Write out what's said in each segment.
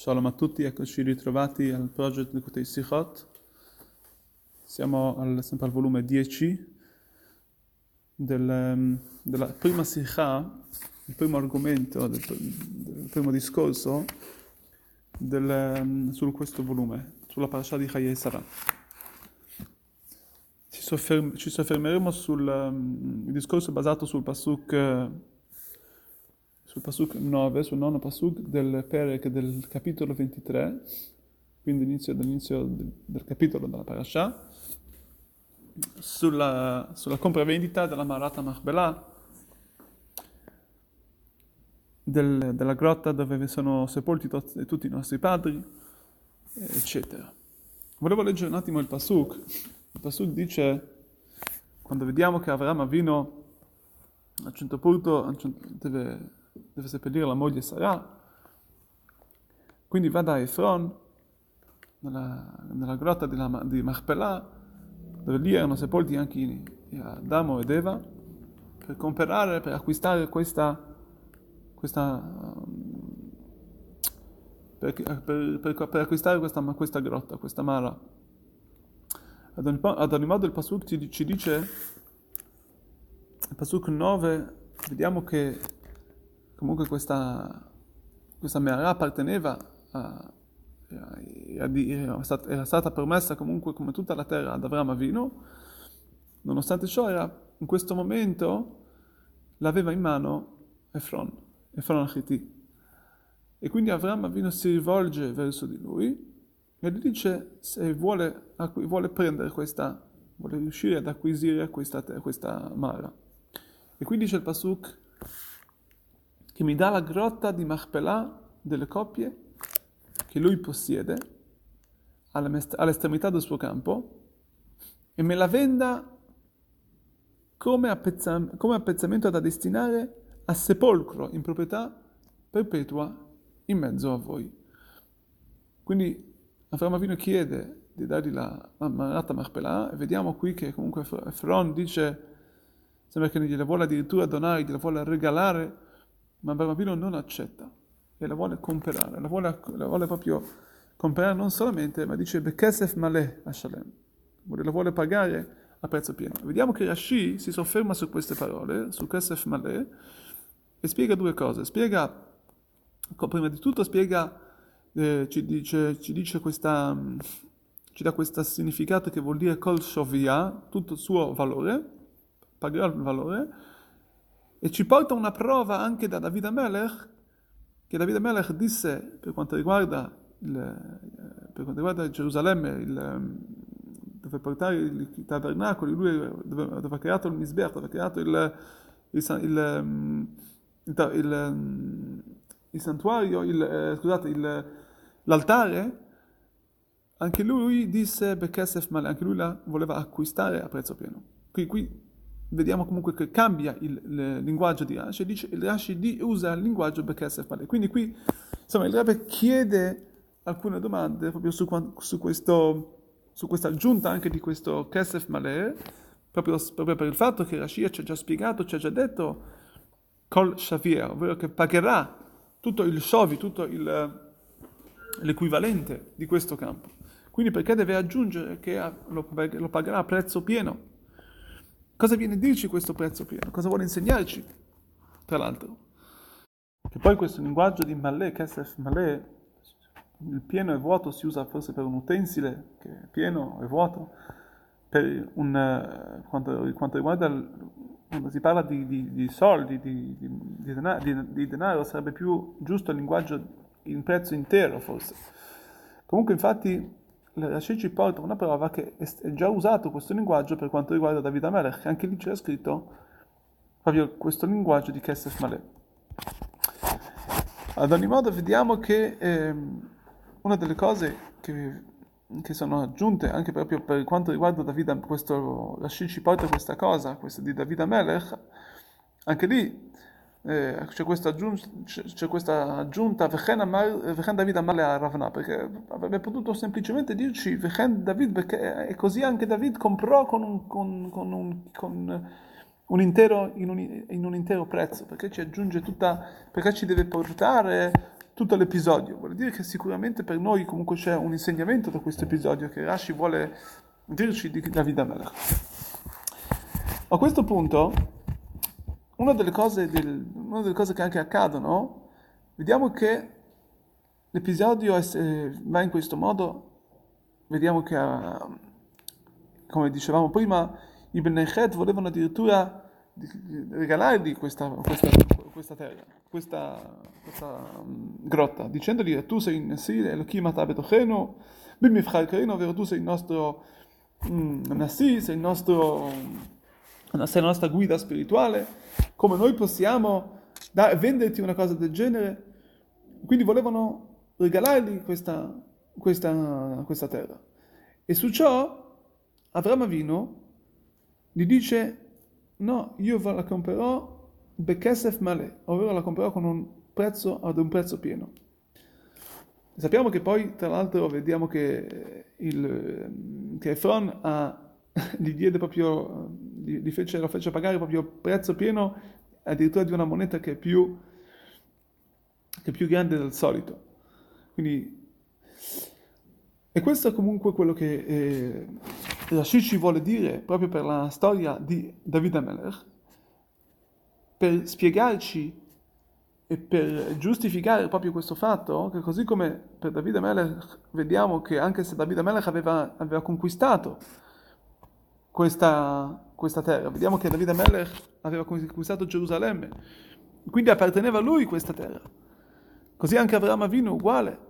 Shalom a tutti, eccoci ritrovati al progetto di Kutei Sichot. Siamo al, sempre al volume 10 del, della prima Sikha, il primo argomento, del, del primo discorso del, su questo volume, sulla parasha di Chayei Sarah. Ci, sofferm, ci soffermeremo sul um, discorso basato sul Pasuk sul Pasuk 9, sul nono Pasuk del Perek del capitolo 23, quindi inizio dall'inizio del, del capitolo della Parashah, sulla, sulla compravendita della Marata Machbelah, del, della grotta dove sono sepolti to- tutti i nostri padri, eccetera. Volevo leggere un attimo il Pasuk. Il Pasuk dice, quando vediamo che Avram Avino a un certo punto deve deve seppellire la moglie Sarah. Quindi va da Efron, nella, nella grotta di, la, di Machpelah, dove lì erano sepolti anche Adamo ed Eva, per comprare, per acquistare questa, questa per, per, per, per, acquistare questa, questa, grotta, questa mara. Ad ogni, ad ogni modo il Pasuk ci, ci dice, il Pasuk 9, vediamo che comunque questa, questa Meara apparteneva a, era, stata, permessa comunque come tutta la terra ad Avram Avino, nonostante ciò era, in questo momento l'aveva in mano Efron, Efron Achiti. E quindi Avram Avino si rivolge verso di lui e gli dice se vuole, vuole prendere questa, vuole riuscire ad acquisire questa, questa mara. E qui dice il Pasuk che mi dà la grotta di Machpelah delle coppie che lui possiede all'estremità del suo campo e me la venda come, appezza, come appezzamento da destinare a sepolcro in proprietà perpetua in mezzo a voi. Quindi Avram Avino chiede di dargli la Marata Machpelah e vediamo qui che comunque Efron dice, sembra che gliela vuole addirittura donare, gliela vuole regalare ma Barbapino non accetta e la vuole comprare, la vuole, la vuole proprio comprare non solamente, ma dice Bekesef Maleh a Shalem, la vuole pagare a prezzo pieno. Vediamo che Rashi si sofferma su queste parole, su Kesef Maleh, e spiega due cose. Spiega, prima di tutto spiega, eh, ci, dice, ci dice questa, ci dà questo significato che vuol dire Kol Shovia, tutto il suo valore, pagherà il valore, e ci porta una prova anche da David Amelech, che David Amelech disse per quanto riguarda, il, eh, per quanto riguarda Gerusalemme, il, ehm, dove portare i tabernacoli, lui dove, dove ha creato il Misbeh, dove ha creato il, il, santuario, scusate, l'altare, anche lui disse Bekesef Male, anche lui la voleva acquistare a prezzo pieno. Qui, qui vediamo comunque che cambia il, il linguaggio di Rashi, dice il Rashi usa il linguaggio Bekesef Maleh. Quindi qui, insomma, il Rebbe chiede alcune domande proprio su, su, questo, su questa aggiunta anche di questo Kesef Maleh, proprio, proprio, per il fatto che Rashi ci ha già spiegato, ci ha già detto Kol Shavir, ovvero che pagherà tutto il Shovi, tutto il, l'equivalente di questo campo. Quindi perché deve aggiungere che lo, lo pagherà a prezzo pieno? Cosa viene a dirci questo prezzo pieno? Cosa vuole insegnarci, tra l'altro? Che poi questo linguaggio di Malè, Kesef Malè, il pieno e vuoto si usa forse per un utensile che è pieno e vuoto, per un, uh, quanto, quanto, riguarda quando si parla di, di, di soldi, di, di denaro, denaro, sarebbe più giusto il linguaggio in prezzo intero forse. Comunque infatti Rashi ci porta una prova che è già usato questo linguaggio per quanto riguarda David Amelech, anche lì c'era scritto proprio questo linguaggio di Kesef Maleh. Ad ogni modo vediamo che eh, una delle cose che, che, sono aggiunte anche proprio per quanto riguarda David, questo Rashi ci porta questa cosa, questa di David Amelech, anche lì eh, c'è, questa aggiunta, Vechen David Amale a Ravna perché avrebbe potuto semplicemente dirci Vechen David perché e così anche David comprò con un, con, con un, con un intero, in, un, in un intero prezzo perché ci aggiunge tutta perché ci deve portare tutto l'episodio. Vuol dire che sicuramente per noi comunque c'è un insegnamento da questo episodio che Rashi vuole dirci di David Amelech. A questo punto, una delle, del, una delle cose, che anche accadono, vediamo che l'episodio va in questo modo, vediamo che, come dicevamo prima, i Benechet volevano addirittura regalargli questa, questa, questa terra, questa, questa um, grotta, dicendogli tu sei il Nassir, Elohim Atabetochenu, Bimifchal Karino, ovvero tu sei il nostro um, Nassir, sei il nostro, sei la nostra guida spirituale, come noi possiamo da, venderti una cosa del genere? Quindi volevano regalargli questa, questa, questa terra. E su ciò Avram Avino gli dice no, io la comprerò Bekesef Male, ovvero la comprerò con un prezzo ad un prezzo pieno. Sappiamo che poi, tra l'altro, vediamo che, il, che Efron ha, gli diede proprio, gli fece, lo fece pagare proprio prezzo pieno addirittura di una moneta che è più, che è più grande del solito. Quindi, e questo è comunque quello che eh, Rashi ci vuole dire proprio per la storia di David Amelech, per spiegarci e per giustificare proprio questo fatto, che così come per Davide Melech vediamo che anche se Davide Melech aveva, aveva conquistato questa, questa, terra, vediamo che Davide Melech aveva conquistato Gerusalemme, quindi apparteneva a lui questa terra. Così anche Avraham Avinu uguale.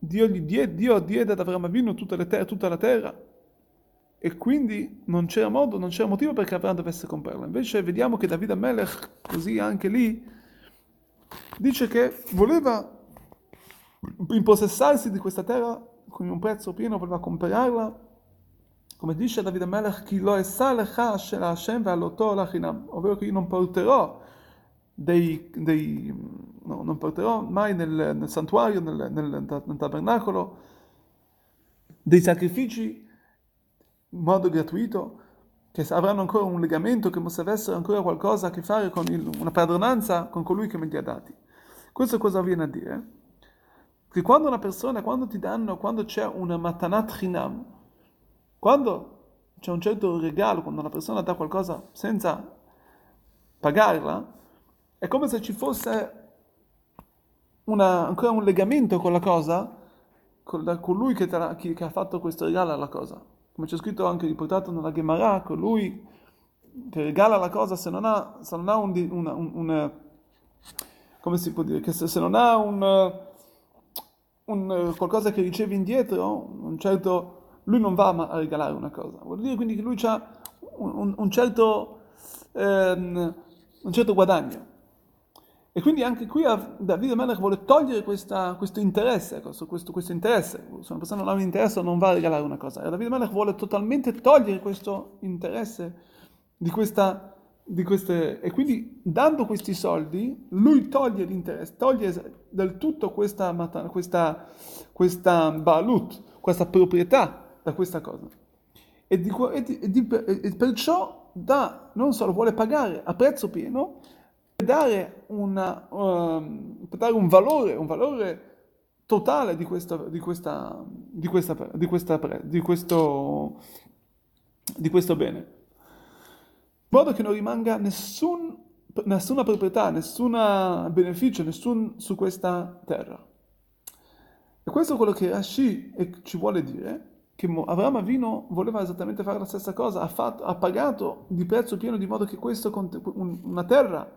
Dio, gli diede, Dio diede ad Avraham Avinu tutta, ter- tutta la terra, e quindi non c'era modo, non c'era motivo perché Abraham dovesse comprarla. Invece vediamo che Davide Melech, così anche lì, dice che voleva impossessarsi di questa terra con un prezzo pieno, voleva comprarla. Come dice Davide Melech, chi lo esalecha shel Hashem ve'aloto lachinam, ovvero che io non porterò dei, dei no, non porterò mai nel, nel santuario, nel, nel, nel tabernacolo, dei sacrifici in modo gratuito, che avranno ancora un legamento, che possa ancora qualcosa a che fare con il, una padronanza con colui che me li ha dati. Questo cosa viene a dire? Che quando una persona, quando ti danno, quando c'è una matanat chinam, quando c'è un certo regalo, quando una persona dà qualcosa senza pagarla, è come se ci fosse una, ancora un legamento con la cosa, con, colui che, che ha fatto questo regalo alla cosa. Come c'è scritto anche riportato nella Gemara, colui che regala la cosa se non ha, se non ha un, una, un, un, come si può dire, che se, se non ha un, un, qualcosa che riceve indietro, un certo, lui non va a regalare una cosa. Vuol dire quindi che lui ha un, certo, ehm, un certo guadagno. E quindi anche qui Davide Melech vuole togliere questa, questo interesse, questo, questo, interesse. Se una persona non ha un interesse non va a regalare una cosa. E Davide Melech vuole totalmente togliere questo interesse di questa, di queste... E quindi dando questi soldi, lui toglie l'interesse, toglie del tutto questa, questa, questa balut, questa proprietà da questa cosa. E, di, e, di, e perciò da, non solo vuole pagare a prezzo pieno, dare, una, um, dare un valore, un valore totale di, questa, di, questa, di, questa, di, questa, di, questo, di questo bene. In modo che non rimanga nessun, nessuna proprietà, nessun beneficio, nessun su questa terra. E questo è quello che Rashi ci vuole dire, che Avraham Avino voleva esattamente fare la stessa cosa, ha, fatto, ha pagato di prezzo pieno di modo che questo, una terra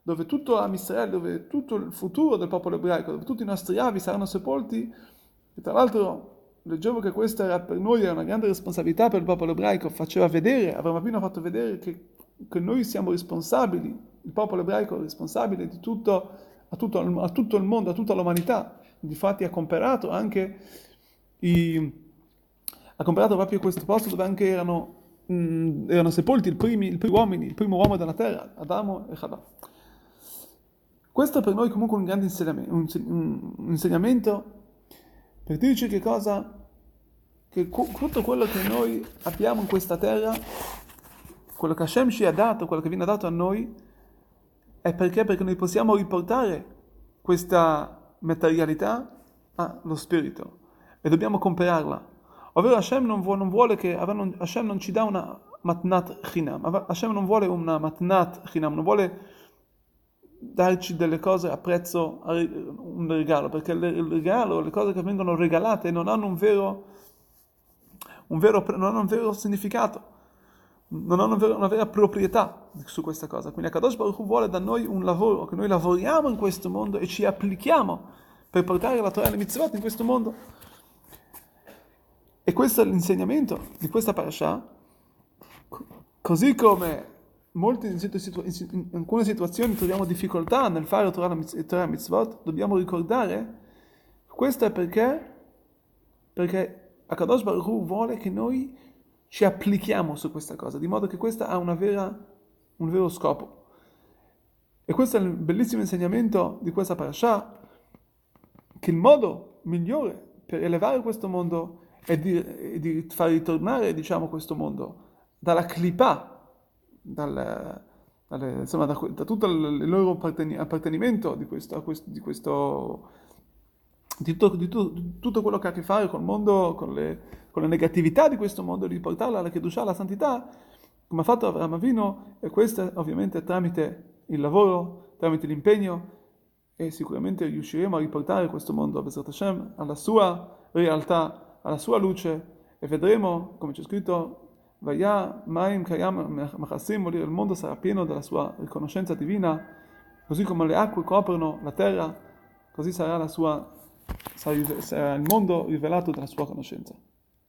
dove tutto Am Israel, dove tutto il futuro del popolo ebraico, dove tutti i nostri avi saranno sepolti, e tra l'altro leggevo che questa era per noi era una grande responsabilità per il popolo ebraico, faceva vedere, Avramo appena fatto vedere che, che, noi siamo responsabili, il popolo ebraico è responsabile di tutto a, tutto, a tutto il mondo, a tutta l'umanità. Difatti ha comperato anche i, ha comperato proprio questo posto dove anche erano, mh, erano sepolti i primi, primi uomini, il primo uomo della terra, Adamo e Chava. Questo per noi comunque un grande insegnamento, un insegnamento per dirci che cosa? Che tutto quello che noi abbiamo in questa terra, quello che Hashem ci ha dato, quello che viene dato a noi, è perché? Perché noi possiamo riportare questa, materialità allo spirito e dobbiamo comperarla. Ovvero Hashem non vuole, non vuole che Hashem non ci dà una matnat chinam, Hashem non vuole una matnat chinam, non vuole darci delle cose a prezzo, un regalo, perché il regalo, le cose che vengono regalate non hanno un vero, un vero, non hanno un vero significato, non hanno una vera proprietà su questa cosa. Quindi Akadosh Baruch Hu vuole da noi un lavoro, che noi lavoriamo in questo mondo e ci applichiamo per portare la Torah e le mitzvot in questo mondo. E questo è l'insegnamento di questa parasha, così come molte, in, alcune situazioni troviamo difficoltà nel fare Torah e mitzvot, dobbiamo ricordare, questo è perché, perché Akadosh Baruch Hu vuole che noi ci applichiamo su questa cosa, di modo che questa ha vera, un vero scopo. E questo è il bellissimo insegnamento di questa parasha, che il modo migliore per elevare questo mondo è di, di far ritornare, diciamo, questo mondo dalla clipa, dal, dalle, insomma, da, da, tutto il loro appartenimento di questo, di, questo, di, tutto, di, tutto, tutto, quello che ha a che fare col mondo, con le, con le negatività di questo mondo, di riportarla alla Kedusha, alla santità, come ha fatto Avraham Avino, e questo ovviamente tramite il lavoro, tramite l'impegno, e sicuramente riusciremo a riportare questo mondo Hashem, alla sua realtà, alla sua luce e vedremo, come c'è scritto, vuol dire il mondo sarà pieno della sua riconoscenza divina, così come le acque coprono la terra, così sarà, sua, sarà il mondo rivelato dalla sua conoscenza.